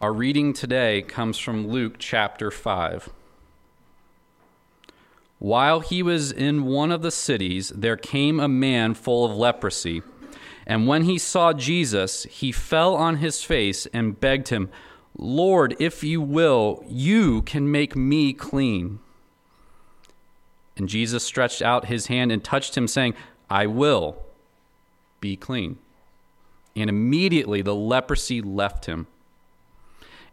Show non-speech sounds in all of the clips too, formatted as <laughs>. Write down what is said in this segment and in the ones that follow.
Our reading today comes from Luke chapter 5. While he was in one of the cities, there came a man full of leprosy. And when he saw Jesus, he fell on his face and begged him, Lord, if you will, you can make me clean. And Jesus stretched out his hand and touched him, saying, I will be clean. And immediately the leprosy left him.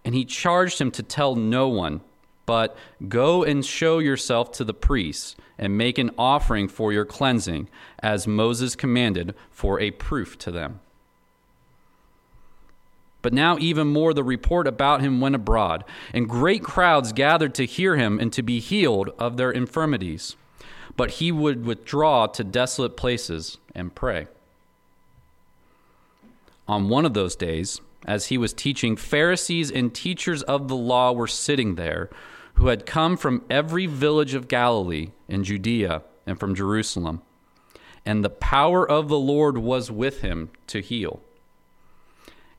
And he charged him to tell no one, but go and show yourself to the priests and make an offering for your cleansing, as Moses commanded, for a proof to them. But now, even more, the report about him went abroad, and great crowds gathered to hear him and to be healed of their infirmities. But he would withdraw to desolate places and pray. On one of those days, as he was teaching, Pharisees and teachers of the law were sitting there, who had come from every village of Galilee and Judea and from Jerusalem. And the power of the Lord was with him to heal.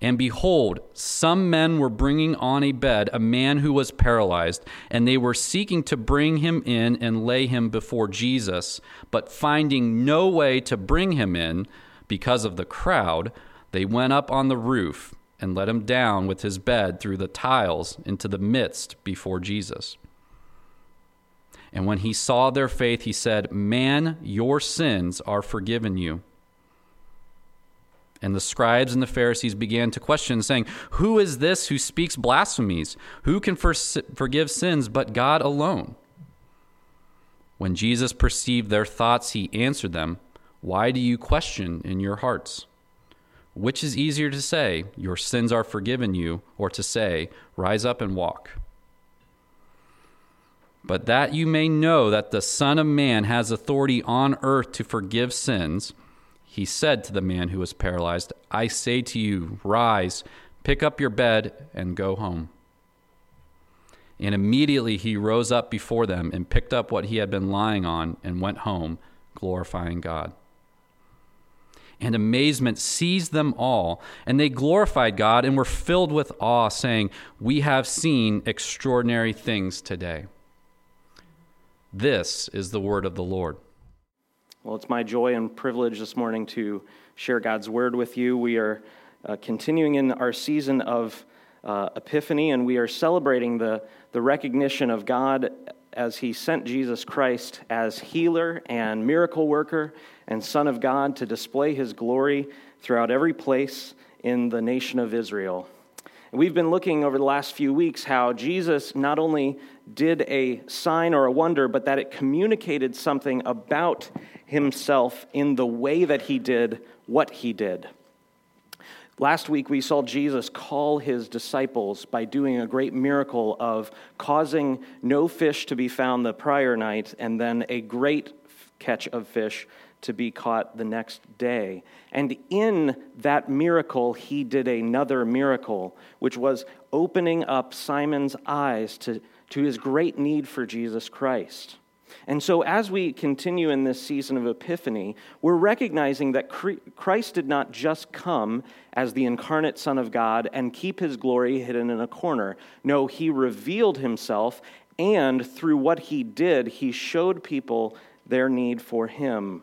And behold, some men were bringing on a bed a man who was paralyzed, and they were seeking to bring him in and lay him before Jesus. But finding no way to bring him in because of the crowd, they went up on the roof and let him down with his bed through the tiles into the midst before Jesus. And when he saw their faith, he said, Man, your sins are forgiven you. And the scribes and the Pharisees began to question, saying, Who is this who speaks blasphemies? Who can forgive sins but God alone? When Jesus perceived their thoughts, he answered them, Why do you question in your hearts? Which is easier to say, Your sins are forgiven you, or to say, Rise up and walk? But that you may know that the Son of Man has authority on earth to forgive sins, he said to the man who was paralyzed, I say to you, Rise, pick up your bed, and go home. And immediately he rose up before them and picked up what he had been lying on and went home, glorifying God and amazement seized them all, and they glorified God and were filled with awe, saying, We have seen extraordinary things today. This is the word of the Lord. Well, it's my joy and privilege this morning to share God's word with you. We are uh, continuing in our season of uh, Epiphany, and we are celebrating the, the recognition of God as He sent Jesus Christ as healer and miracle worker and Son of God to display his glory throughout every place in the nation of Israel. We've been looking over the last few weeks how Jesus not only did a sign or a wonder, but that it communicated something about himself in the way that he did what he did. Last week, we saw Jesus call his disciples by doing a great miracle of causing no fish to be found the prior night and then a great catch of fish to be caught the next day. And in that miracle, he did another miracle, which was opening up Simon's eyes to, to his great need for Jesus Christ. And so, as we continue in this season of Epiphany, we're recognizing that Christ did not just come as the incarnate Son of God and keep his glory hidden in a corner. No, he revealed himself, and through what he did, he showed people their need for him.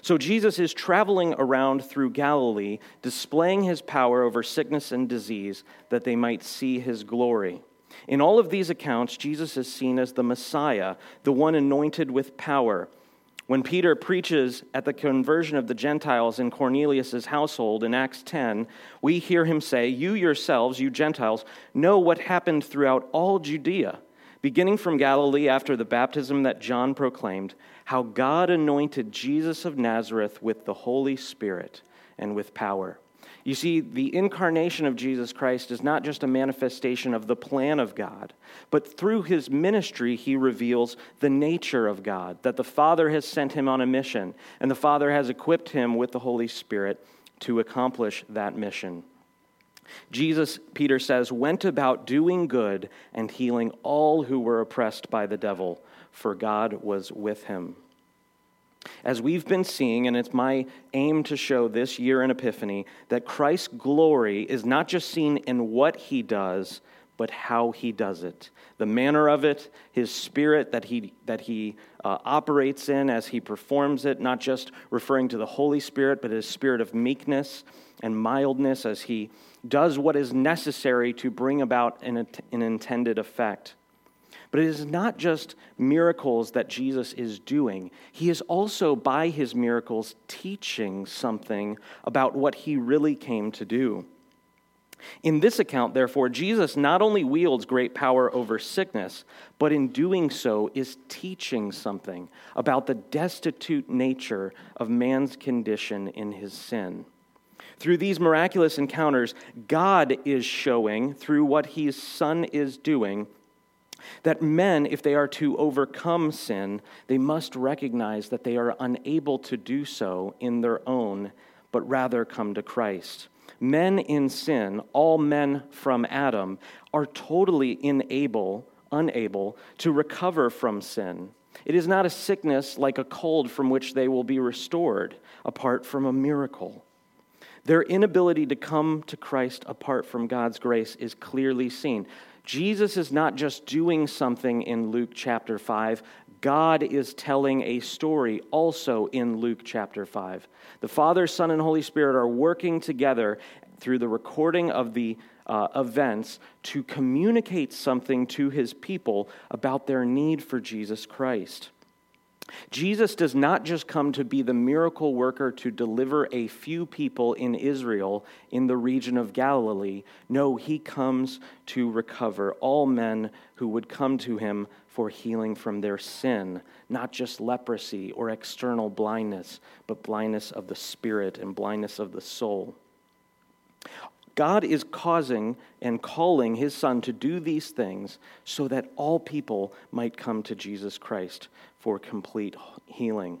So Jesus is traveling around through Galilee, displaying his power over sickness and disease that they might see his glory. In all of these accounts, Jesus is seen as the Messiah, the one anointed with power. When Peter preaches at the conversion of the Gentiles in Cornelius' household in Acts 10, we hear him say, You yourselves, you Gentiles, know what happened throughout all Judea, beginning from Galilee after the baptism that John proclaimed how God anointed Jesus of Nazareth with the Holy Spirit and with power. You see, the incarnation of Jesus Christ is not just a manifestation of the plan of God, but through his ministry, he reveals the nature of God, that the Father has sent him on a mission, and the Father has equipped him with the Holy Spirit to accomplish that mission. Jesus, Peter says, went about doing good and healing all who were oppressed by the devil for God was with him. As we've been seeing, and it's my aim to show this year in Epiphany, that Christ's glory is not just seen in what he does, but how he does it. The manner of it, his spirit that he, that he uh, operates in as he performs it, not just referring to the Holy Spirit, but his spirit of meekness and mildness as he does what is necessary to bring about an, an intended effect. But it is not just miracles that Jesus is doing. He is also, by his miracles, teaching something about what he really came to do. In this account, therefore, Jesus not only wields great power over sickness, but in doing so is teaching something about the destitute nature of man's condition in his sin. Through these miraculous encounters, God is showing, through what his Son is doing, that men, if they are to overcome sin, they must recognize that they are unable to do so in their own, but rather come to Christ. Men in sin, all men from Adam, are totally unable, unable to recover from sin. It is not a sickness like a cold from which they will be restored apart from a miracle. Their inability to come to Christ apart from God's grace is clearly seen. Jesus is not just doing something in Luke chapter 5, God is telling a story also in Luke chapter 5. The Father, Son, and Holy Spirit are working together through the recording of the uh, events to communicate something to his people about their need for Jesus Christ. Jesus does not just come to be the miracle worker to deliver a few people in Israel in the region of Galilee. No, he comes to recover all men who would come to him for healing from their sin, not just leprosy or external blindness, but blindness of the spirit and blindness of the soul. God is causing and calling his son to do these things so that all people might come to Jesus Christ for complete healing.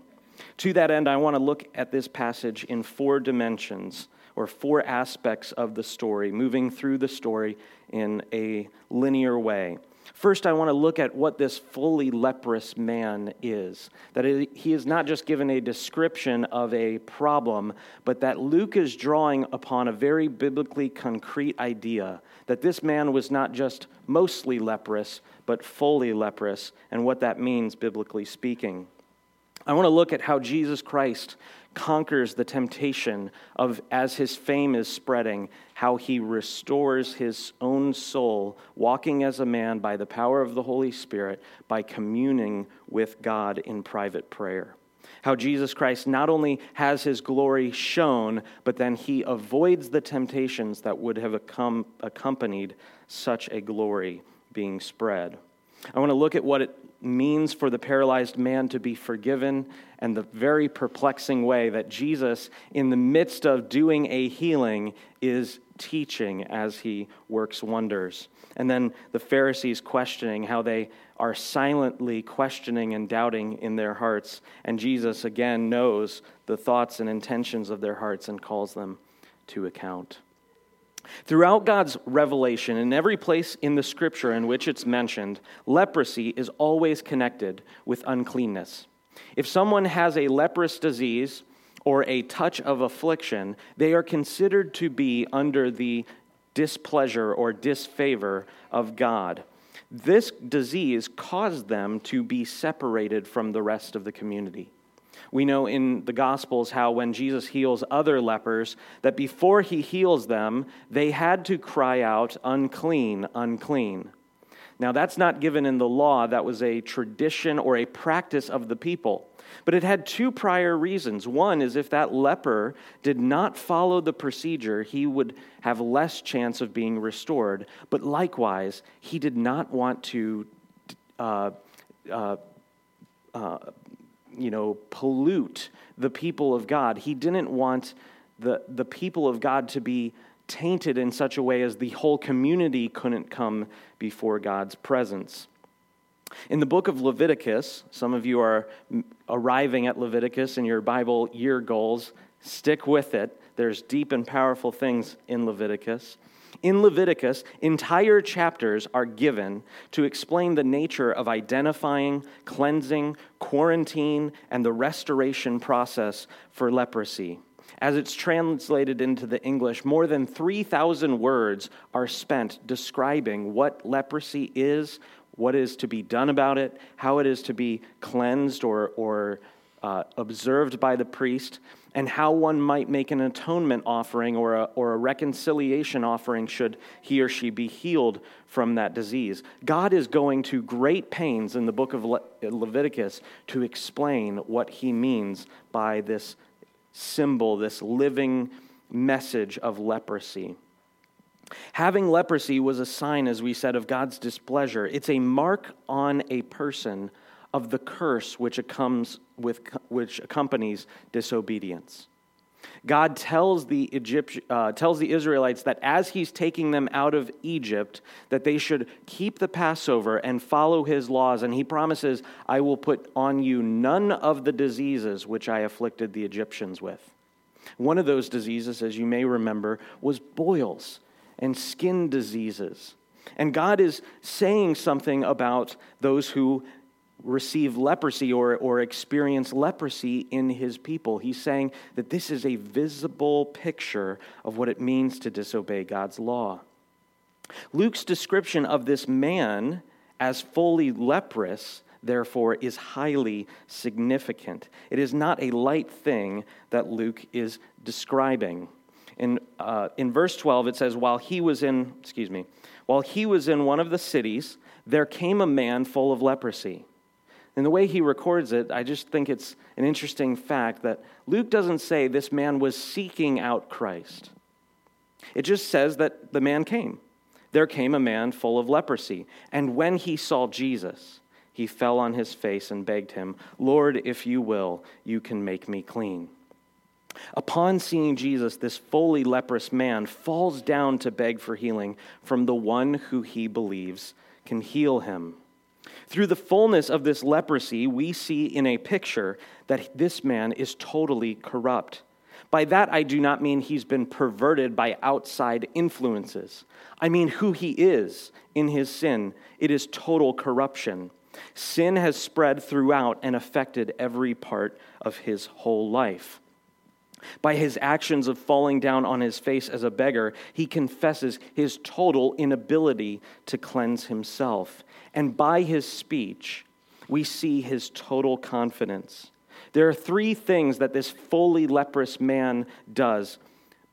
To that end, I want to look at this passage in four dimensions or four aspects of the story, moving through the story in a linear way. First, I want to look at what this fully leprous man is. That he is not just given a description of a problem, but that Luke is drawing upon a very biblically concrete idea that this man was not just mostly leprous, but fully leprous, and what that means, biblically speaking. I want to look at how Jesus Christ conquers the temptation of, as his fame is spreading, how he restores his own soul, walking as a man by the power of the Holy Spirit, by communing with God in private prayer. How Jesus Christ not only has his glory shown, but then he avoids the temptations that would have accompanied such a glory being spread. I want to look at what it means for the paralyzed man to be forgiven and the very perplexing way that Jesus, in the midst of doing a healing, is teaching as he works wonders. And then the Pharisees questioning how they are silently questioning and doubting in their hearts. And Jesus again knows the thoughts and intentions of their hearts and calls them to account. Throughout God's revelation, in every place in the scripture in which it's mentioned, leprosy is always connected with uncleanness. If someone has a leprous disease or a touch of affliction, they are considered to be under the displeasure or disfavor of God. This disease caused them to be separated from the rest of the community. We know in the Gospels how when Jesus heals other lepers, that before he heals them, they had to cry out, unclean, unclean. Now, that's not given in the law, that was a tradition or a practice of the people. But it had two prior reasons. One is if that leper did not follow the procedure, he would have less chance of being restored. But likewise, he did not want to uh, uh, uh, you know, pollute the people of God. He didn't want the, the people of God to be tainted in such a way as the whole community couldn't come before God's presence. In the book of Leviticus, some of you are arriving at Leviticus in your Bible year goals. Stick with it. There's deep and powerful things in Leviticus. In Leviticus, entire chapters are given to explain the nature of identifying, cleansing, quarantine, and the restoration process for leprosy. As it's translated into the English, more than 3,000 words are spent describing what leprosy is, what is to be done about it, how it is to be cleansed or, or uh, observed by the priest and how one might make an atonement offering or a, or a reconciliation offering should he or she be healed from that disease. God is going to great pains in the book of Le- Leviticus to explain what he means by this symbol, this living message of leprosy. Having leprosy was a sign, as we said, of God's displeasure. It's a mark on a person of the curse which, with, which accompanies disobedience. God tells the, Egypt, uh, tells the Israelites that as he's taking them out of Egypt, that they should keep the Passover and follow his laws. And he promises, I will put on you none of the diseases which I afflicted the Egyptians with. One of those diseases, as you may remember, was boils and skin diseases. And God is saying something about those who receive leprosy or, or experience leprosy in his people. He's saying that this is a visible picture of what it means to disobey God's law. Luke's description of this man as fully leprous, therefore, is highly significant. It is not a light thing that Luke is describing. In, uh, in verse 12, it says, While he was in, excuse me, while he was in one of the cities, there came a man full of leprosy. And the way he records it, I just think it's an interesting fact that Luke doesn't say this man was seeking out Christ. It just says that the man came. There came a man full of leprosy. And when he saw Jesus, he fell on his face and begged him, Lord, if you will, you can make me clean. Upon seeing Jesus, this fully leprous man falls down to beg for healing from the one who he believes can heal him. Through the fullness of this leprosy, we see in a picture that this man is totally corrupt. By that, I do not mean he's been perverted by outside influences. I mean who he is in his sin. It is total corruption. Sin has spread throughout and affected every part of his whole life. By his actions of falling down on his face as a beggar, he confesses his total inability to cleanse himself. And by his speech, we see his total confidence. There are three things that this fully leprous man does.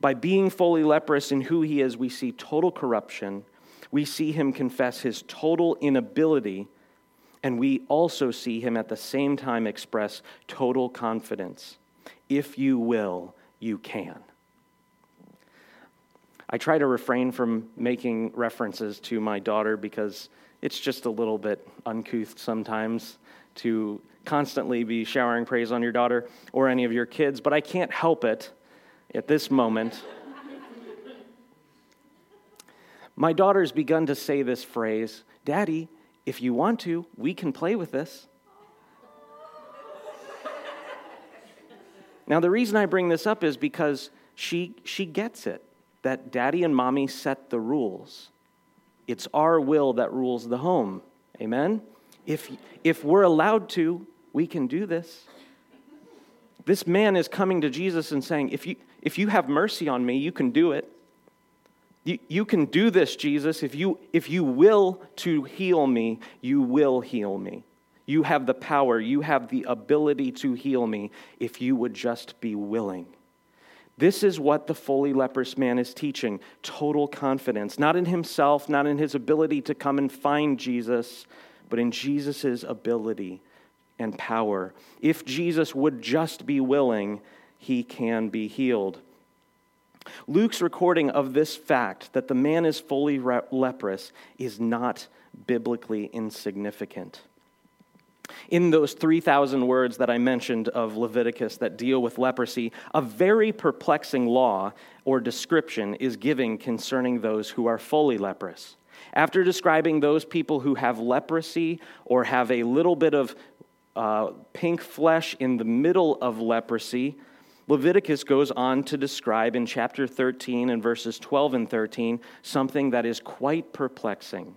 By being fully leprous in who he is, we see total corruption. We see him confess his total inability. And we also see him at the same time express total confidence. If you will, you can. I try to refrain from making references to my daughter because it's just a little bit uncouth sometimes to constantly be showering praise on your daughter or any of your kids, but I can't help it at this moment. My daughter's begun to say this phrase Daddy, if you want to, we can play with this. Now, the reason I bring this up is because she, she gets it that daddy and mommy set the rules. It's our will that rules the home. Amen? If, if we're allowed to, we can do this. This man is coming to Jesus and saying, If you, if you have mercy on me, you can do it. You, you can do this, Jesus. If you, if you will to heal me, you will heal me. You have the power, you have the ability to heal me if you would just be willing. This is what the fully leprous man is teaching total confidence, not in himself, not in his ability to come and find Jesus, but in Jesus' ability and power. If Jesus would just be willing, he can be healed. Luke's recording of this fact that the man is fully leprous is not biblically insignificant. In those 3,000 words that I mentioned of Leviticus that deal with leprosy, a very perplexing law or description is given concerning those who are fully leprous. After describing those people who have leprosy or have a little bit of uh, pink flesh in the middle of leprosy, Leviticus goes on to describe in chapter 13 and verses 12 and 13 something that is quite perplexing.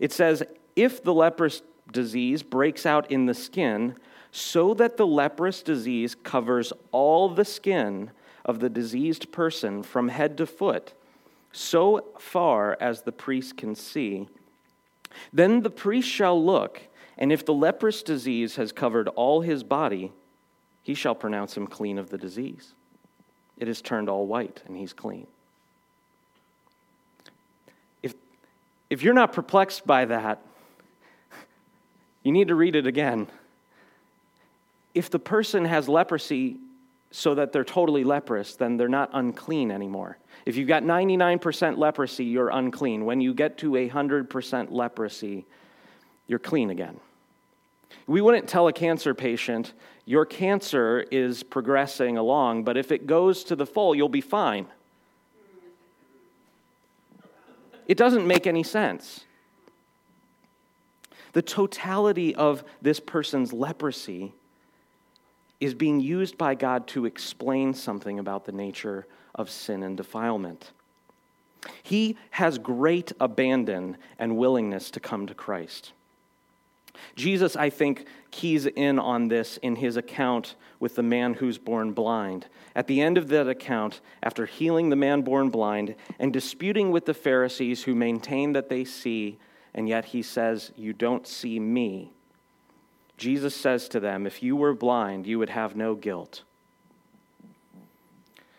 It says, If the leprous disease breaks out in the skin, so that the leprous disease covers all the skin of the diseased person from head to foot, so far as the priest can see, then the priest shall look, and if the leprous disease has covered all his body, he shall pronounce him clean of the disease. It has turned all white, and he's clean. If, if you're not perplexed by that, you need to read it again. If the person has leprosy so that they're totally leprous, then they're not unclean anymore. If you've got 99% leprosy, you're unclean. When you get to 100% leprosy, you're clean again. We wouldn't tell a cancer patient, your cancer is progressing along, but if it goes to the full, you'll be fine. It doesn't make any sense. The totality of this person's leprosy is being used by God to explain something about the nature of sin and defilement. He has great abandon and willingness to come to Christ. Jesus, I think, keys in on this in his account with the man who's born blind. At the end of that account, after healing the man born blind and disputing with the Pharisees who maintain that they see, and yet he says, You don't see me, Jesus says to them, If you were blind, you would have no guilt.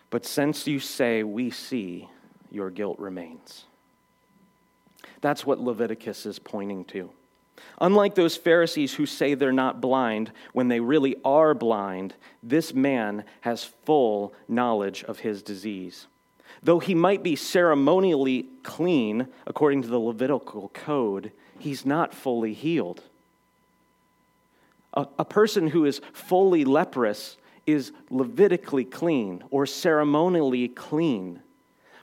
But since you say, We see, your guilt remains. That's what Leviticus is pointing to. Unlike those Pharisees who say they're not blind when they really are blind, this man has full knowledge of his disease. Though he might be ceremonially clean according to the Levitical code, he's not fully healed. A, a person who is fully leprous is Levitically clean or ceremonially clean.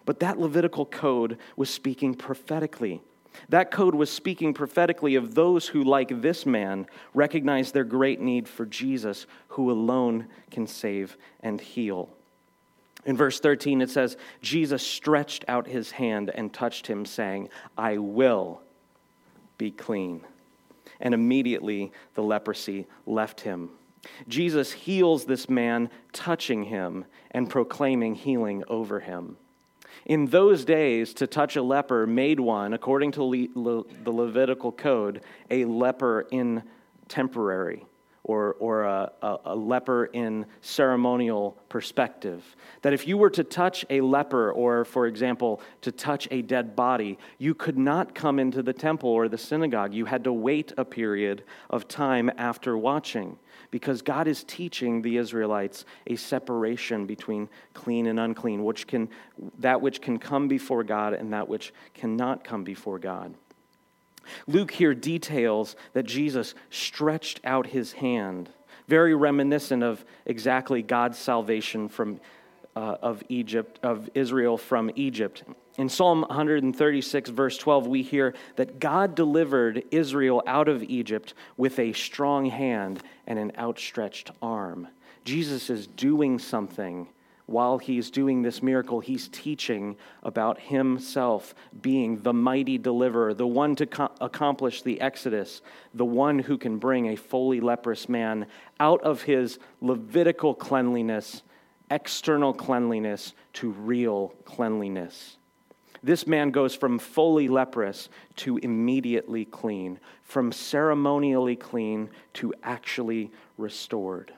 But that Levitical code was speaking prophetically. That code was speaking prophetically of those who, like this man, recognize their great need for Jesus, who alone can save and heal. In verse 13, it says, Jesus stretched out his hand and touched him, saying, I will be clean and immediately the leprosy left him. Jesus heals this man, touching him and proclaiming healing over him. In those days, to touch a leper made one, according to Le- the Levitical code, a leper in temporary or, or a, a, leper in ceremonial perspective. That if you were to touch a leper, or for example, to touch a dead body, you could not come into the temple or the synagogue. You had to wait a period of time after watching. Because God is teaching the Israelites a separation between clean and unclean, which can, that which can come before God and that which cannot come before God. Luke here details that Jesus stretched out his hand, very reminiscent of exactly God's salvation from, uh, of Egypt, of Israel from Egypt. In Psalm 136, verse 12, we hear that God delivered Israel out of Egypt with a strong hand and an outstretched arm. Jesus is doing something while he's doing this miracle, he's teaching about himself being the mighty deliverer, the one to co- accomplish the Exodus, the one who can bring a fully leprous man out of his Levitical cleanliness, external cleanliness, to real cleanliness. This man goes from fully leprous to immediately clean, from ceremonially clean to actually restored.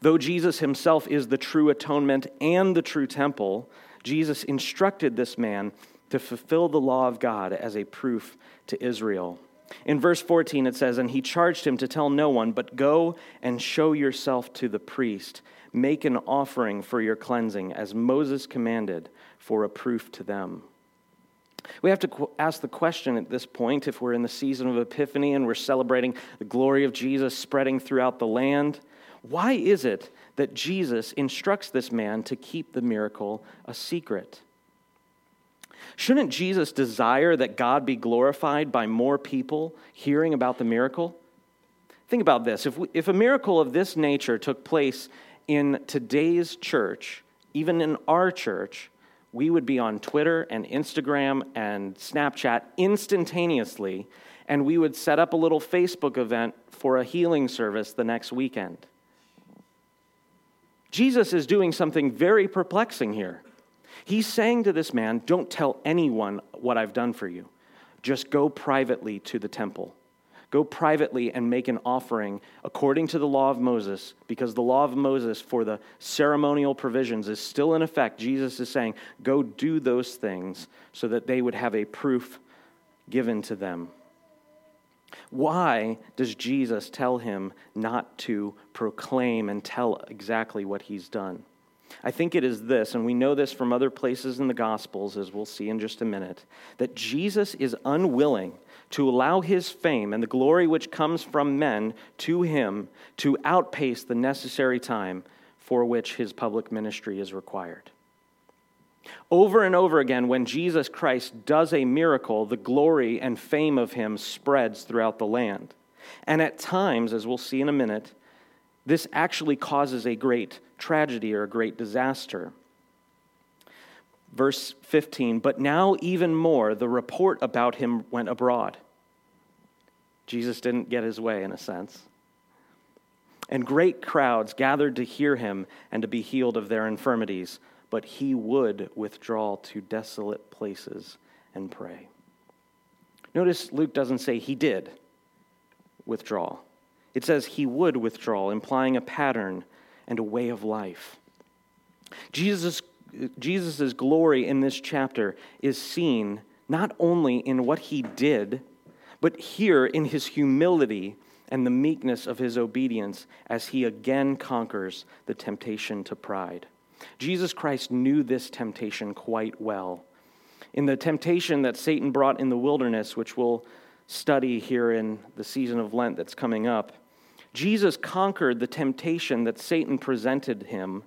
Though Jesus himself is the true atonement and the true temple, Jesus instructed this man to fulfill the law of God as a proof to Israel. In verse 14, it says, And he charged him to tell no one, but go and show yourself to the priest. Make an offering for your cleansing, as Moses commanded, for a proof to them. We have to ask the question at this point if we're in the season of Epiphany and we're celebrating the glory of Jesus spreading throughout the land why is it that Jesus instructs this man to keep the miracle a secret? Shouldn't Jesus desire that God be glorified by more people hearing about the miracle? Think about this. If, we, if a miracle of this nature took place in today's church, even in our church, we would be on Twitter and Instagram and Snapchat instantaneously, and we would set up a little Facebook event for a healing service the next weekend. Jesus is doing something very perplexing here. He's saying to this man, Don't tell anyone what I've done for you. Just go privately to the temple. Go privately and make an offering according to the law of Moses, because the law of Moses for the ceremonial provisions is still in effect. Jesus is saying, Go do those things so that they would have a proof given to them. Why does Jesus tell him not to proclaim and tell exactly what he's done? I think it is this, and we know this from other places in the Gospels, as we'll see in just a minute, that Jesus is unwilling to allow his fame and the glory which comes from men to him to outpace the necessary time for which his public ministry is required. Over and over again, when Jesus Christ does a miracle, the glory and fame of him spreads throughout the land. And at times, as we'll see in a minute, this actually causes a great tragedy or a great disaster. Verse 15, but now even more, the report about him went abroad. Jesus didn't get his way, in a sense. And great crowds gathered to hear him and to be healed of their infirmities but he would withdraw to desolate places and pray. Notice Luke doesn't say he did withdraw. It says he would withdraw, implying a pattern and a way of life. Jesus' Jesus' glory in this chapter is seen not only in what he did, but here in his humility and the meekness of his obedience as he again conquers the temptation to pride. Jesus Christ knew this temptation quite well. In the temptation that Satan brought in the wilderness, which we'll study here in the season of Lent that's coming up, Jesus conquered the temptation that Satan presented him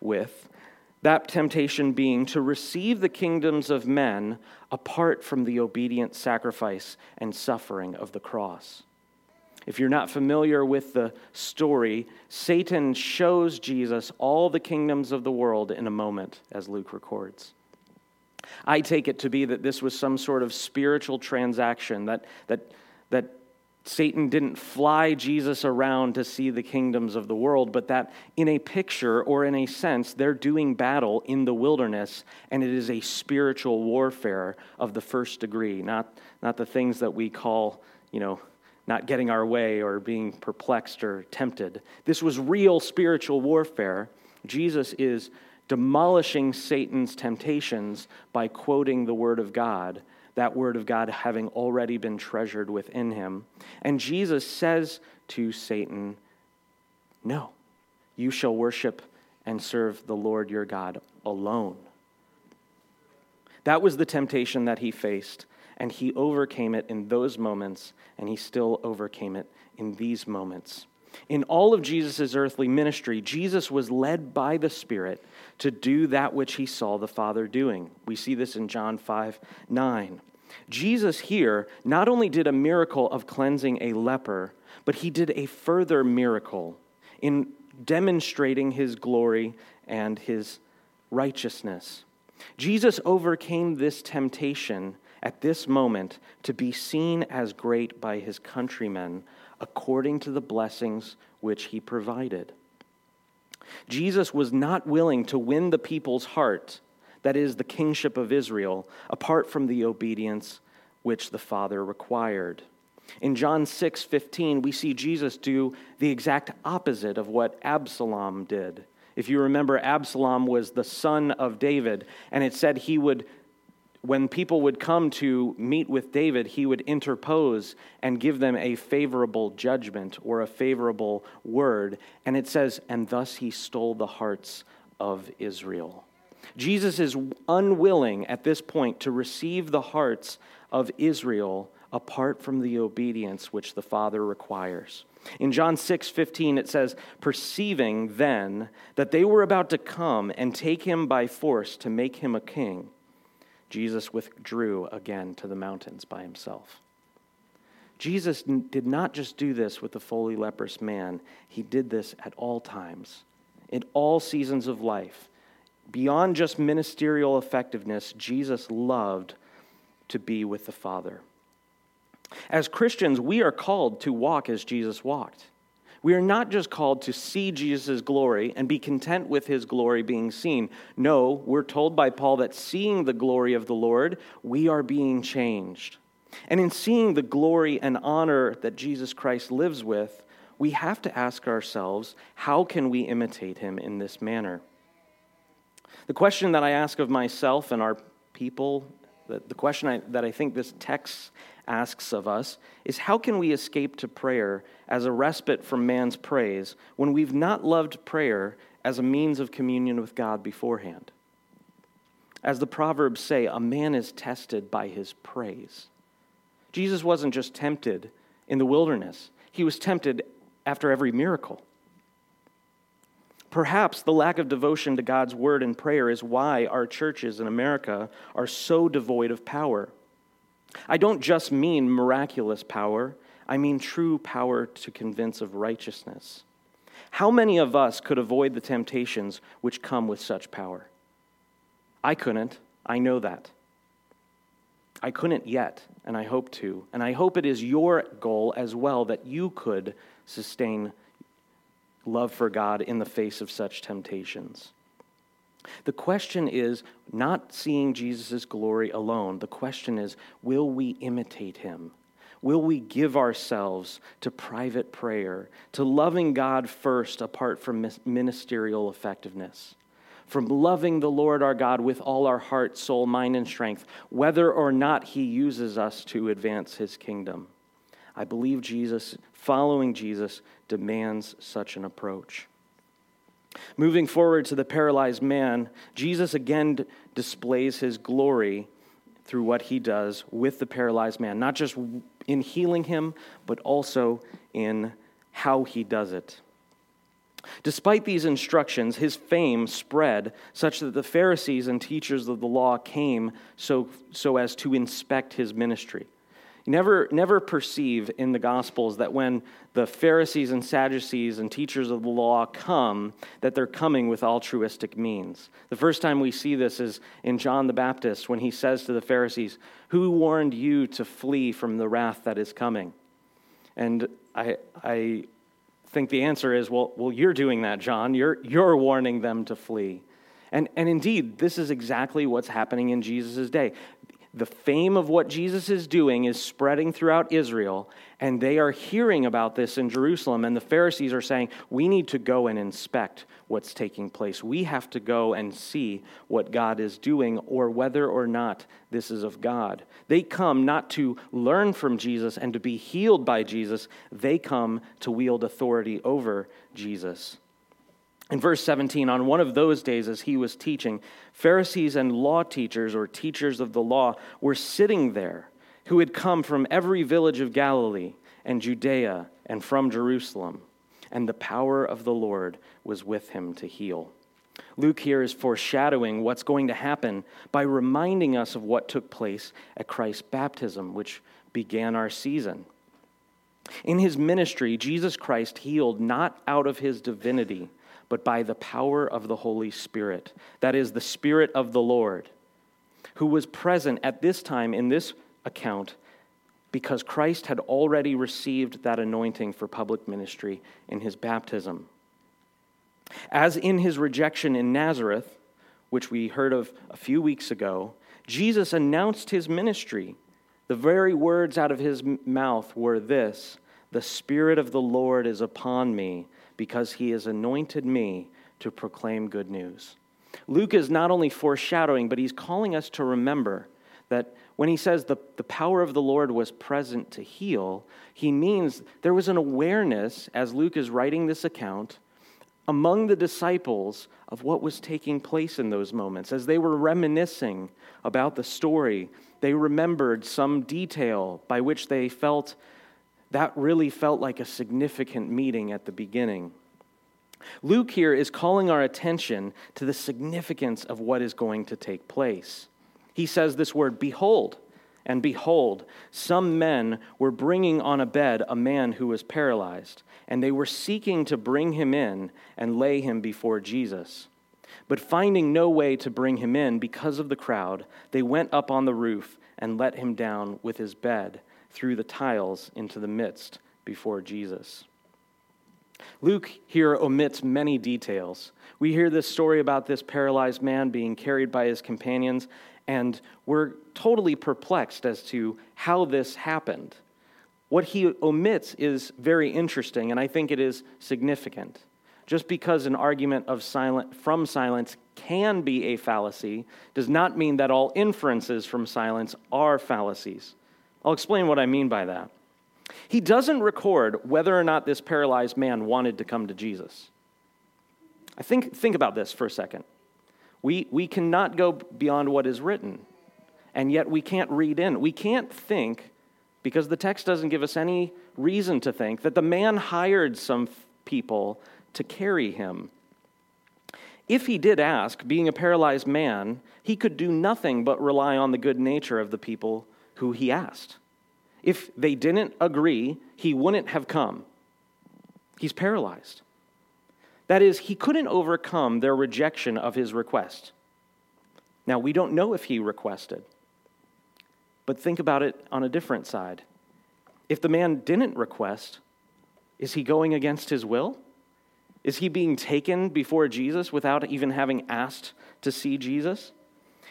with, that temptation being to receive the kingdoms of men apart from the obedient sacrifice and suffering of the cross. If you're not familiar with the story, Satan shows Jesus all the kingdoms of the world in a moment, as Luke records. I take it to be that this was some sort of spiritual transaction, that, that, that Satan didn't fly Jesus around to see the kingdoms of the world, but that in a picture or in a sense, they're doing battle in the wilderness, and it is a spiritual warfare of the first degree, not, not the things that we call, you know, not getting our way or being perplexed or tempted. This was real spiritual warfare. Jesus is demolishing Satan's temptations by quoting the Word of God, that Word of God having already been treasured within him. And Jesus says to Satan, No, you shall worship and serve the Lord your God alone. That was the temptation that he faced and he overcame it in those moments, and he still overcame it in these moments. In all of Jesus' earthly ministry, Jesus was led by the Spirit to do that which he saw the Father doing. We see this in John 5 9. Jesus here not only did a miracle of cleansing a leper, but he did a further miracle in demonstrating his glory and his righteousness. Jesus overcame this temptation at this moment to be seen as great by his countrymen according to the blessings which he provided. Jesus was not willing to win the people's heart, that is, the kingship of Israel, apart from the obedience which the Father required. In John 6 15, we see Jesus do the exact opposite of what Absalom did. If you remember, Absalom was the son of David, and it said he would when people would come to meet with David, he would interpose and give them a favorable judgment or a favorable word. And it says, and thus he stole the hearts of Israel. Jesus is unwilling at this point to receive the hearts of Israel apart from the obedience which the Father requires. In John 6 15, it says, Perceiving then that they were about to come and take him by force to make him a king Jesus withdrew again to the mountains by himself. Jesus did not just do this with the fully leprous man, he did this at all times in all seasons of life. Beyond just ministerial effectiveness, Jesus loved to be with the Father. As Christians, we are called to walk as Jesus walked. We are not just called to see Jesus' glory and be content with his glory being seen. No, we're told by Paul that seeing the glory of the Lord, we are being changed. And in seeing the glory and honor that Jesus Christ lives with, we have to ask ourselves how can we imitate him in this manner? The question that I ask of myself and our people, the, the question I, that I think this text asks of us is how can we escape to prayer as a respite from man's praise when we've not loved prayer as a means of communion with God beforehand? As the Proverbs say, a man is tested by his praise. Jesus wasn't just tempted in the wilderness, he was tempted after every miracle. Perhaps the lack of devotion to God's word and prayer is why our churches in America are so devoid of power. I don't just mean miraculous power, I mean true power to convince of righteousness. How many of us could avoid the temptations which come with such power? I couldn't. I know that. I couldn't yet, and I hope to. And I hope it is your goal as well that you could sustain love for God in the face of such temptations. The question is not seeing Jesus' glory alone. The question is will we imitate him? Will we give ourselves to private prayer, to loving God first apart from ministerial effectiveness? From loving the Lord our God with all our heart, soul, mind, and strength, whether or not he uses us to advance his kingdom. I believe Jesus, following Jesus, demands such an approach. Moving forward to the paralyzed man, Jesus again displays his glory through what he does with the paralyzed man, not just in healing him, but also in how he does it. Despite these instructions, his fame spread such that the Pharisees and teachers of the law came so, so as to inspect his ministry. Never, never perceive in the Gospels that when the Pharisees and Sadducees and teachers of the law come, that they're coming with altruistic means. The first time we see this is in John the Baptist when he says to the Pharisees, Who warned you to flee from the wrath that is coming? And I, I think the answer is, well, well, you're doing that, John. You're, you're warning them to flee. And, and indeed, this is exactly what's happening in Jesus' day the fame of what Jesus is doing is spreading throughout Israel, and they are hearing about this in Jerusalem. And the Pharisees are saying, We need to go and inspect what's taking place. We have to go and see what God is doing, or whether or not this is of God. They come not to learn from Jesus and to be healed by Jesus, they come to wield authority over Jesus. In verse 17, on one of those days as he was teaching, Pharisees and law teachers or teachers of the law were sitting there who had come from every village of Galilee and Judea and from Jerusalem. And the power of the Lord was with him to heal. Luke here is foreshadowing what's going to happen by reminding us of what took place at Christ's baptism, which began our season. In his ministry, Jesus Christ healed not out of his divinity but by the power of the Holy Spirit. That is, the Spirit of the Lord, who was present at this time in this account because Christ had already received that anointing for public ministry in his baptism. As in his rejection in Nazareth, which we heard of a few weeks ago, Jesus announced his ministry. The very words out of his mouth were this The Spirit of the Lord is upon me because he has anointed me to proclaim good news. Luke is not only foreshadowing, but he's calling us to remember that when he says the, the power of the Lord was present to heal, he means there was an awareness, as Luke is writing this account, among the disciples of what was taking place in those moments. As they were reminiscing about the story, they remembered some detail by which they felt that really felt like a significant meeting at the beginning. Luke here is calling our attention to the significance of what is going to take place. He says this word, behold, And behold, some men were bringing on a bed a man who was paralyzed, and they were seeking to bring him in and lay him before Jesus. But finding no way to bring him in because of the crowd, they went up on the roof and let him down with his bed through the tiles into the midst before Jesus. Luke here omits many details. We hear this story about this paralyzed man being carried by his companions, and we're totally perplexed as to how this happened. What he omits is very interesting, and I think it is significant. Just because an argument of silent, from silence can be a fallacy does not mean that all inferences from silence are fallacies. I'll explain what I mean by that. He doesn't record whether or not this paralyzed man wanted to come to Jesus. I think, think about this for a second. We, we cannot go beyond what is written, and yet we can't read in. We can't think, because the text doesn't give us any reason to think, that the man hired some people to carry him. If he did ask, being a paralyzed man, he could do nothing but rely on the good nature of the people who he asked. If they didn't agree, he wouldn't have come. He's paralyzed. That is, he couldn't overcome their rejection of his request. Now, we don't know if he requested, but think about it on a different side. If the man didn't request, is he going against his will? Is he being taken before Jesus without even having asked to see Jesus?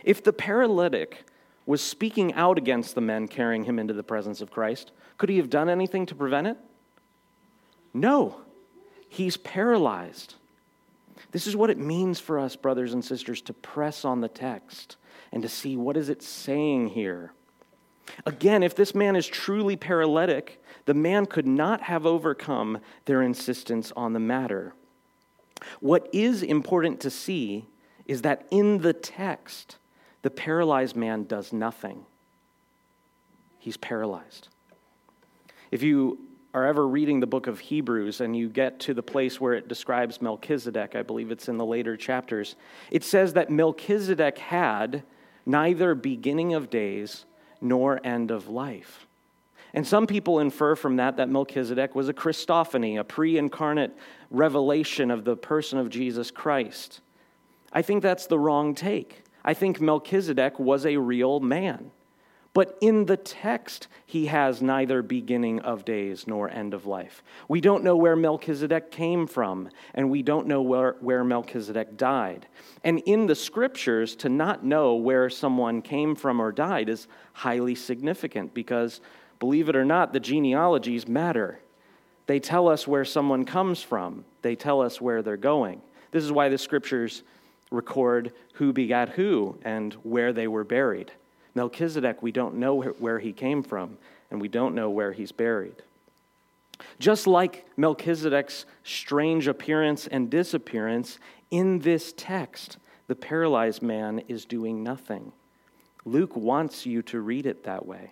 If the paralytic was speaking out against the men carrying him into the presence of Christ, could he have done anything to prevent it? No. He's paralyzed. This is what it means for us, brothers and sisters, to press on the text and to see what is it saying here. Again, if this man is truly paralytic, the man could not have overcome their insistence on the matter. What is important to see is that in the text, the paralyzed man does nothing. He's paralyzed. If you are ever reading the book of Hebrews and you get to the place where it describes Melchizedek, I believe it's in the later chapters, it says that Melchizedek had neither beginning of days nor end of life. And some people infer from that that Melchizedek was a Christophany, a pre incarnate revelation of the person of Jesus Christ. I think that's the wrong take. I think Melchizedek was a real man. But in the text, he has neither beginning of days nor end of life. We don't know where Melchizedek came from, and we don't know where, where Melchizedek died. And in the scriptures, to not know where someone came from or died is highly significant because, believe it or not, the genealogies matter. They tell us where someone comes from, they tell us where they're going. This is why the scriptures record who begat who and where they were buried. Melchizedek, we don't know where he came from, and we don't know where he's buried. Just like Melchizedek's strange appearance and disappearance, in this text, the paralyzed man is doing nothing. Luke wants you to read it that way.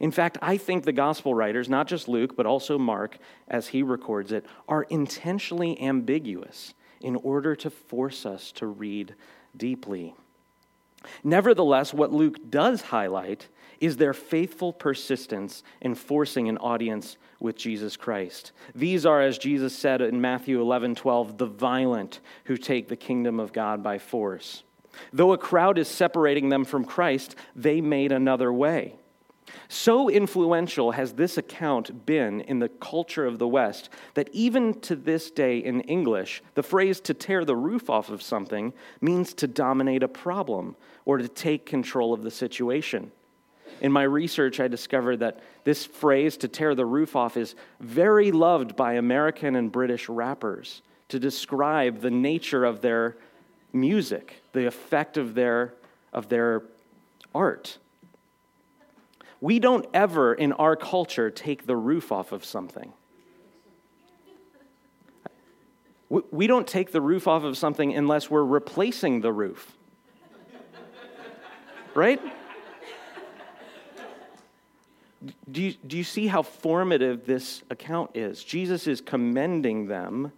In fact, I think the gospel writers, not just Luke, but also Mark, as he records it, are intentionally ambiguous in order to force us to read deeply. Nevertheless, what Luke does highlight is their faithful persistence in forcing an audience with Jesus Christ. These are, as Jesus said in Matthew 11 12, the violent who take the kingdom of God by force. Though a crowd is separating them from Christ, they made another way. So influential has this account been in the culture of the West that even to this day in English, the phrase to tear the roof off of something means to dominate a problem or to take control of the situation. In my research, I discovered that this phrase, to tear the roof off, is very loved by American and British rappers to describe the nature of their music, the effect of their, of their art. We don't ever in our culture take the roof off of something. We don't take the roof off of something unless we're replacing the roof. Right? Do you, do you see how formative this account is? Jesus is commending them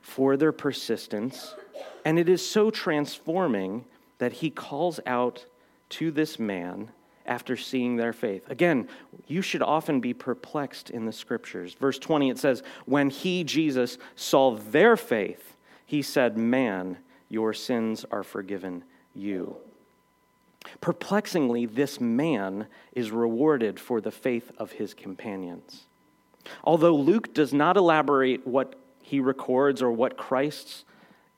for their persistence, and it is so transforming that he calls out to this man after seeing their faith. Again, you should often be perplexed in the scriptures. Verse 20, it says, When he, Jesus, saw their faith, he said, Man, your sins are forgiven you. Perplexingly, this man is rewarded for the faith of his companions. Although Luke does not elaborate what he records or what Christ's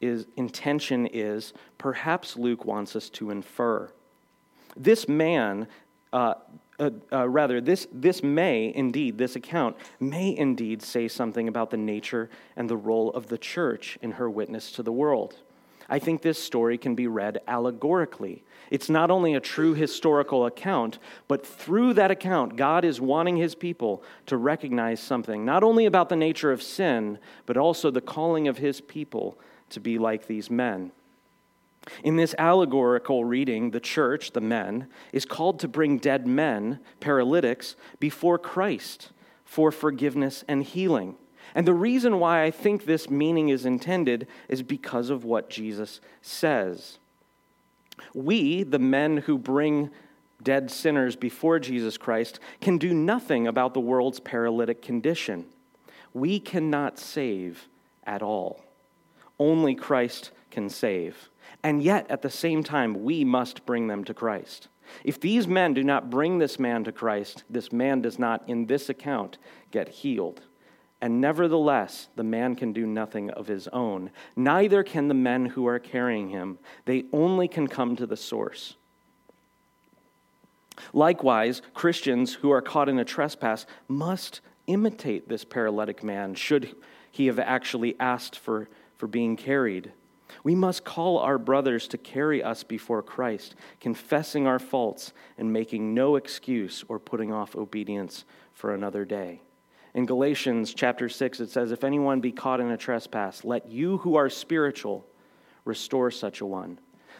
is, intention is, perhaps Luke wants us to infer. This man, uh, uh, uh, rather, this, this may indeed, this account may indeed say something about the nature and the role of the church in her witness to the world. I think this story can be read allegorically. It's not only a true historical account, but through that account, God is wanting his people to recognize something, not only about the nature of sin, but also the calling of his people to be like these men. In this allegorical reading, the church, the men, is called to bring dead men, paralytics, before Christ for forgiveness and healing. And the reason why I think this meaning is intended is because of what Jesus says. We, the men who bring dead sinners before Jesus Christ, can do nothing about the world's paralytic condition. We cannot save at all. Only Christ can save. And yet, at the same time, we must bring them to Christ. If these men do not bring this man to Christ, this man does not, in this account, get healed. And nevertheless, the man can do nothing of his own. Neither can the men who are carrying him. They only can come to the source. Likewise, Christians who are caught in a trespass must imitate this paralytic man, should he have actually asked for for being carried. We must call our brothers to carry us before Christ, confessing our faults and making no excuse or putting off obedience for another day. In Galatians chapter 6, it says, If anyone be caught in a trespass, let you who are spiritual restore such a one.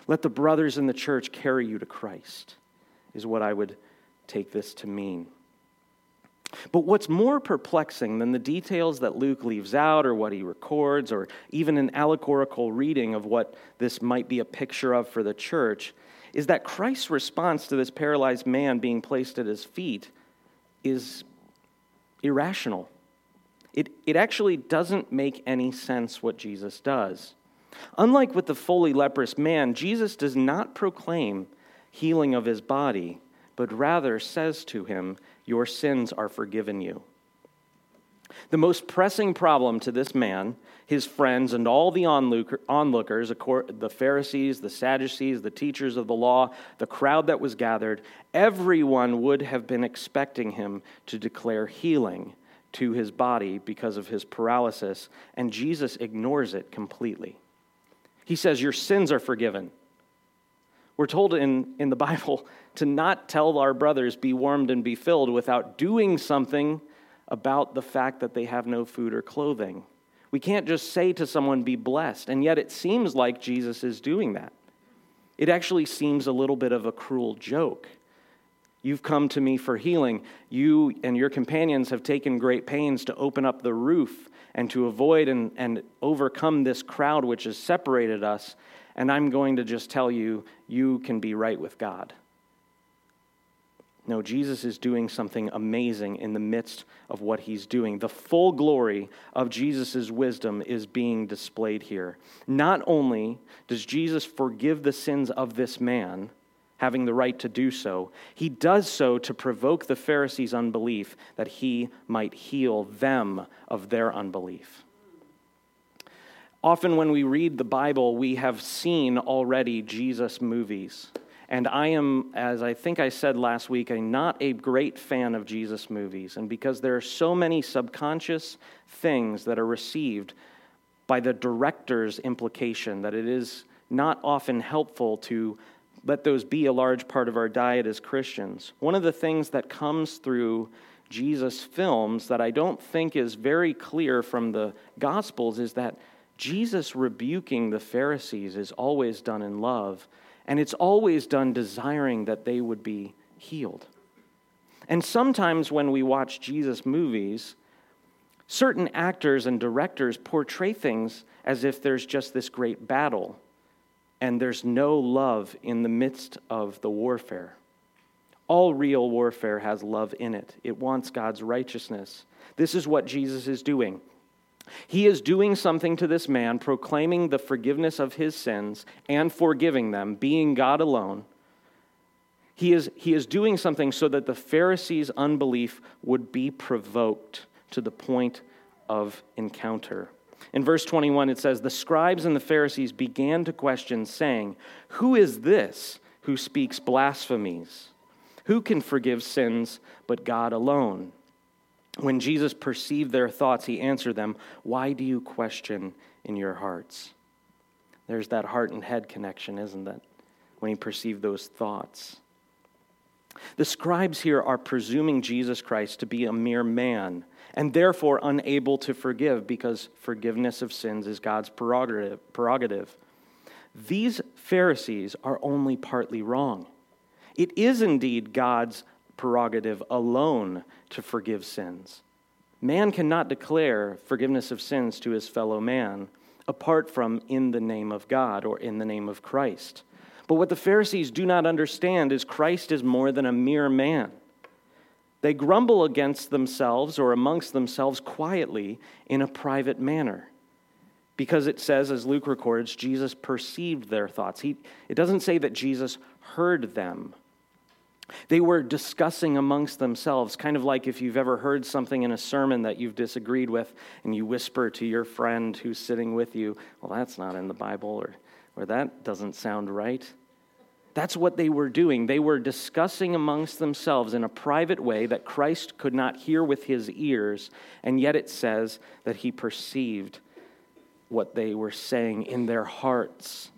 Let the brothers in the church carry you to Christ, is what I would take this to mean. But what's more perplexing than the details that Luke leaves out, or what he records, or even an allegorical reading of what this might be a picture of for the church, is that Christ's response to this paralyzed man being placed at his feet is irrational. It, it actually doesn't make any sense what Jesus does. Unlike with the fully leprous man, Jesus does not proclaim healing of his body, but rather says to him, your sins are forgiven you. The most pressing problem to this man, his friends, and all the onlookers, the Pharisees, the Sadducees, the teachers of the law, the crowd that was gathered, everyone would have been expecting him to declare healing to his body because of his paralysis, and Jesus ignores it completely. He says, Your sins are forgiven. We're told in, in the Bible <laughs> to not tell our brothers, be warmed and be filled, without doing something about the fact that they have no food or clothing. We can't just say to someone, be blessed. And yet it seems like Jesus is doing that. It actually seems a little bit of a cruel joke. You've come to me for healing. You and your companions have taken great pains to open up the roof and to avoid and, and overcome this crowd which has separated us. And I'm going to just tell you, you can be right with God. No, Jesus is doing something amazing in the midst of what he's doing. The full glory of Jesus' wisdom is being displayed here. Not only does Jesus forgive the sins of this man, having the right to do so, he does so to provoke the Pharisees' unbelief that he might heal them of their unbelief. Often, when we read the Bible, we have seen already Jesus movies. And I am, as I think I said last week, a not a great fan of Jesus movies. And because there are so many subconscious things that are received by the director's implication, that it is not often helpful to let those be a large part of our diet as Christians. One of the things that comes through Jesus' films that I don't think is very clear from the Gospels is that Jesus rebuking the Pharisees is always done in love and it's always done desiring that they would be healed. And sometimes when we watch Jesus movies, certain actors and directors portray things as if there's just this great battle and there's no love in the midst of the warfare. All real warfare has love in it, it wants God's righteousness. This is what Jesus is doing. He is doing something to this man, proclaiming the forgiveness of his sins and forgiving them, being God alone. He is, he is doing something so that the Pharisees' unbelief would be provoked to the point of encounter. In verse 21, it says, The scribes and the Pharisees began to question, saying, Who is this who speaks blasphemies? Who can forgive sins but God alone? When Jesus perceived their thoughts, he answered them, Why do you question in your hearts? There's that heart and head connection, isn't it? When he perceived those thoughts. The scribes here are presuming Jesus Christ to be a mere man and therefore unable to forgive because forgiveness of sins is God's prerogative. These Pharisees are only partly wrong. It is indeed God's prerogative alone to forgive sins. Man cannot declare forgiveness of sins to his fellow man apart from in the name of God or in the name of Christ. But what the Pharisees do not understand is Christ is more than a mere man. They grumble against themselves or amongst themselves quietly in a private manner. Because it says, as Luke records, Jesus perceived their thoughts. He, it doesn't say that Jesus heard them. They were discussing amongst themselves, kind of like if you've ever heard something in a sermon that you've disagreed with, and you whisper to your friend who's sitting with you, Well, that's not in the Bible, or, or that doesn't sound right. That's what they were doing. They were discussing amongst themselves in a private way that Christ could not hear with his ears, and yet it says that he perceived what they were saying in their hearts.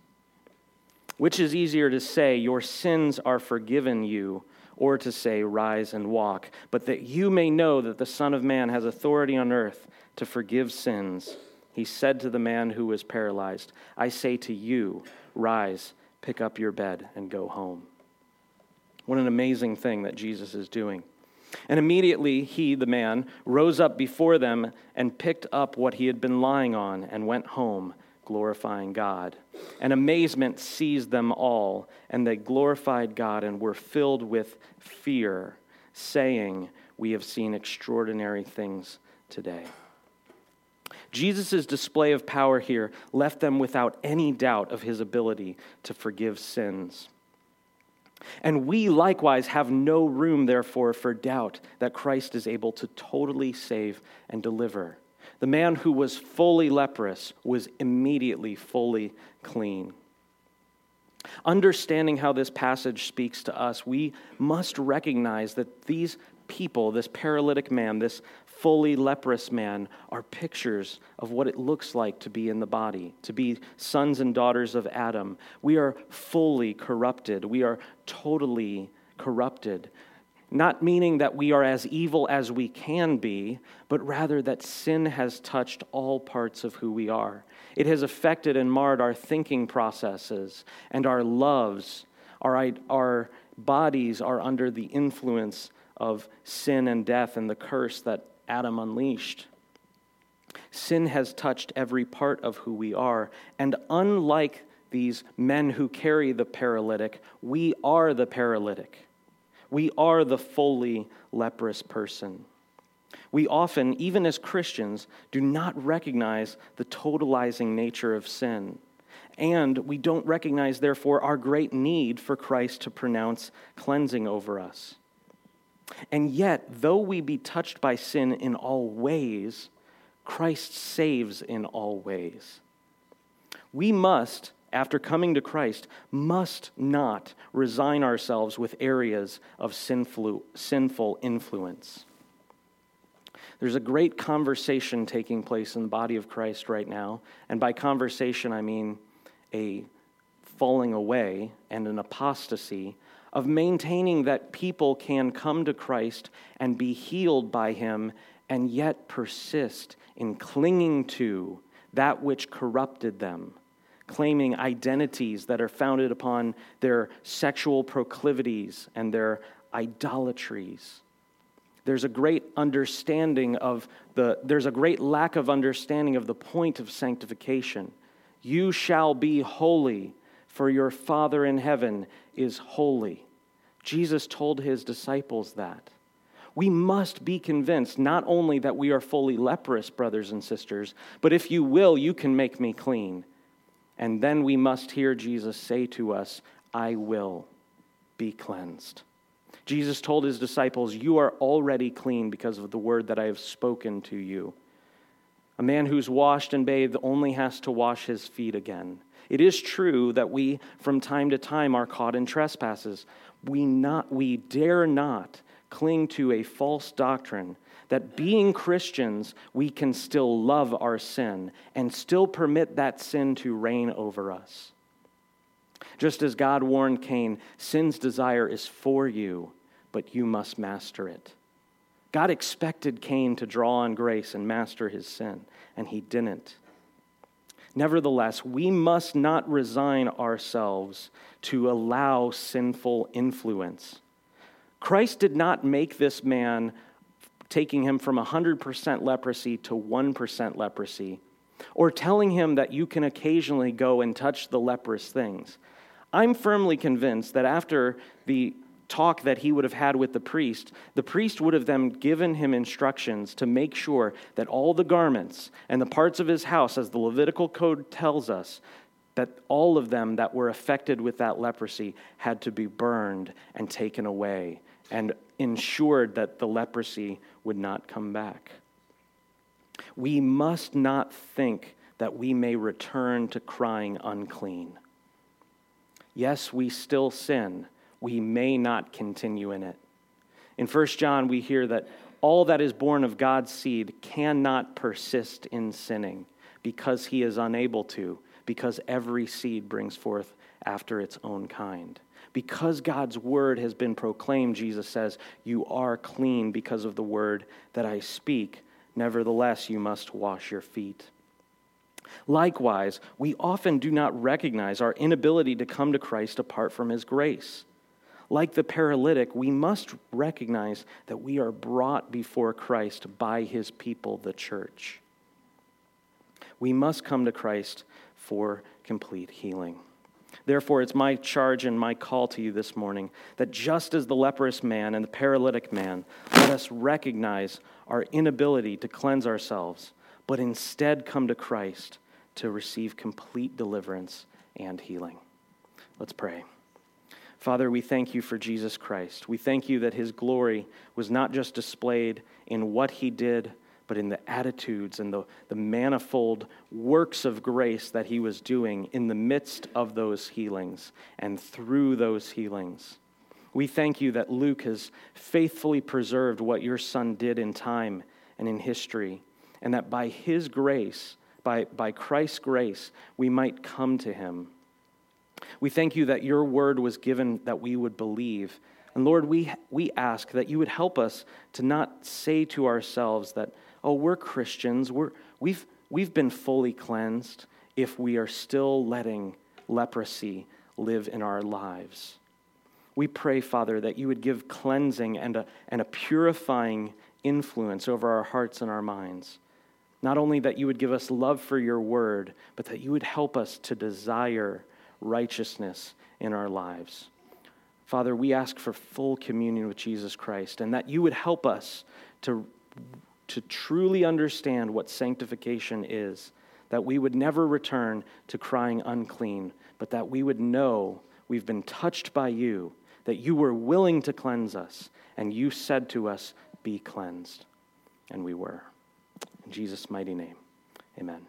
Which is easier to say, Your sins are forgiven you, or to say, Rise and walk? But that you may know that the Son of Man has authority on earth to forgive sins. He said to the man who was paralyzed, I say to you, Rise pick up your bed and go home. What an amazing thing that Jesus is doing. And immediately he, the man, rose up before them and picked up what he had been lying on and went home, glorifying God. And amazement seized them all, and they glorified God and were filled with fear, saying, We have seen extraordinary things today. Jesus' display of power here left them without any doubt of his ability to forgive sins. And we likewise have no room, therefore, for doubt that Christ is able to totally save and deliver. The man who was fully leprous was immediately fully clean. Understanding how this passage speaks to us, we must recognize that these people, this paralytic man, this fully leprous man are pictures of what it looks like to be in the body, to be sons and daughters of Adam. We are fully corrupted. We are totally corrupted. Not meaning that we are as evil as we can be, but rather that sin has touched all parts of who we are. It has affected and marred our thinking processes and our loves. Our, our bodies are under the influence of sin and death and the curse that Adam unleashed. Sin has touched every part of who we are, and unlike these men who carry the paralytic, we are the paralytic. We are the fully leprous person. We often, even as Christians, do not recognize the totalizing nature of sin. And we don't recognize, therefore, our great need for Christ to pronounce cleansing over us. And yet, though we be touched by sin in all ways, Christ saves in all ways. We must, after coming to Christ, must not resign ourselves with areas of sinful, sinful influence. There's a great conversation taking place in the body of Christ right now. And by conversation, I mean a falling away and an apostasy of maintaining that people can come to Christ and be healed by him and yet persist in clinging to that which corrupted them, claiming identities that are founded upon their sexual proclivities and their idolatries. There's a great understanding of the, there's a great lack of understanding of the point of sanctification. You shall be holy, for your Father in heaven is holy. Jesus told his disciples that. We must be convinced not only that we are fully leprous, brothers and sisters, but if you will, you can make me clean. And then we must hear Jesus say to us, I will be cleansed. Jesus told his disciples, You are already clean because of the word that I have spoken to you. A man who's washed and bathed only has to wash his feet again. It is true that we, from time to time, are caught in trespasses. We, not, we dare not cling to a false doctrine that being Christians, we can still love our sin and still permit that sin to reign over us. Just as God warned Cain, sin's desire is for you, but you must master it. God expected Cain to draw on grace and master his sin, and he didn't. Nevertheless, we must not resign ourselves to allow sinful influence. Christ did not make this man, taking him from 100% leprosy to 1% leprosy, or telling him that you can occasionally go and touch the leprous things. I'm firmly convinced that after the talk that he would have had with the priest, the priest would have then given him instructions to make sure that all the garments and the parts of his house, as the Levitical code tells us, that all of them that were affected with that leprosy had to be burned and taken away and ensured that the leprosy would not come back. We must not think that we may return to crying unclean. Yes, we still sin we may not continue in it. In 1 John, we hear that all that is born of God's seed cannot persist in sinning because he is unable to, because every seed brings forth after its own kind. Because God's word has been proclaimed, Jesus says, You are clean because of the word that I speak. Nevertheless, you must wash your feet. Likewise, we often do not recognize our inability to come to Christ apart from his grace. Like the paralytic, we must recognize that we are brought before Christ by his people, the church. We must come to Christ for complete healing. Therefore, it's my charge and my call to you this morning that just as the leprous man and the paralytic man, let us recognize our inability to cleanse ourselves, but instead come to Christ to receive complete deliverance and healing. Let's pray. Father, we thank you for Jesus Christ. We thank you that his glory was not just displayed in what he did, but in the attitudes and the, the manifold works of grace that he was doing in the midst of those healings and through those healings. We thank you that Luke has faithfully preserved what your son did in time and in history, and that by his grace, by, by Christ's grace, we might come to him we thank you that your word was given that we would believe. And Lord, we, we ask that you would help us to not say to ourselves that, oh, we're Christians, we're, we've, we've been fully cleansed if we are still letting leprosy live in our lives. We pray, Father, that you would give cleansing and a, and a purifying influence over our hearts and our minds. Not only that you would give us love for your word, but that you would help us to desire righteousness in our lives. Father, we ask for full communion with Jesus Christ and that you would help us to, to truly understand what sanctification is, that we would never return to crying unclean, but that we would know we've been touched by you, that you were willing to cleanse us, and you said to us, Be cleansed. And we were. In Jesus' mighty name, amen.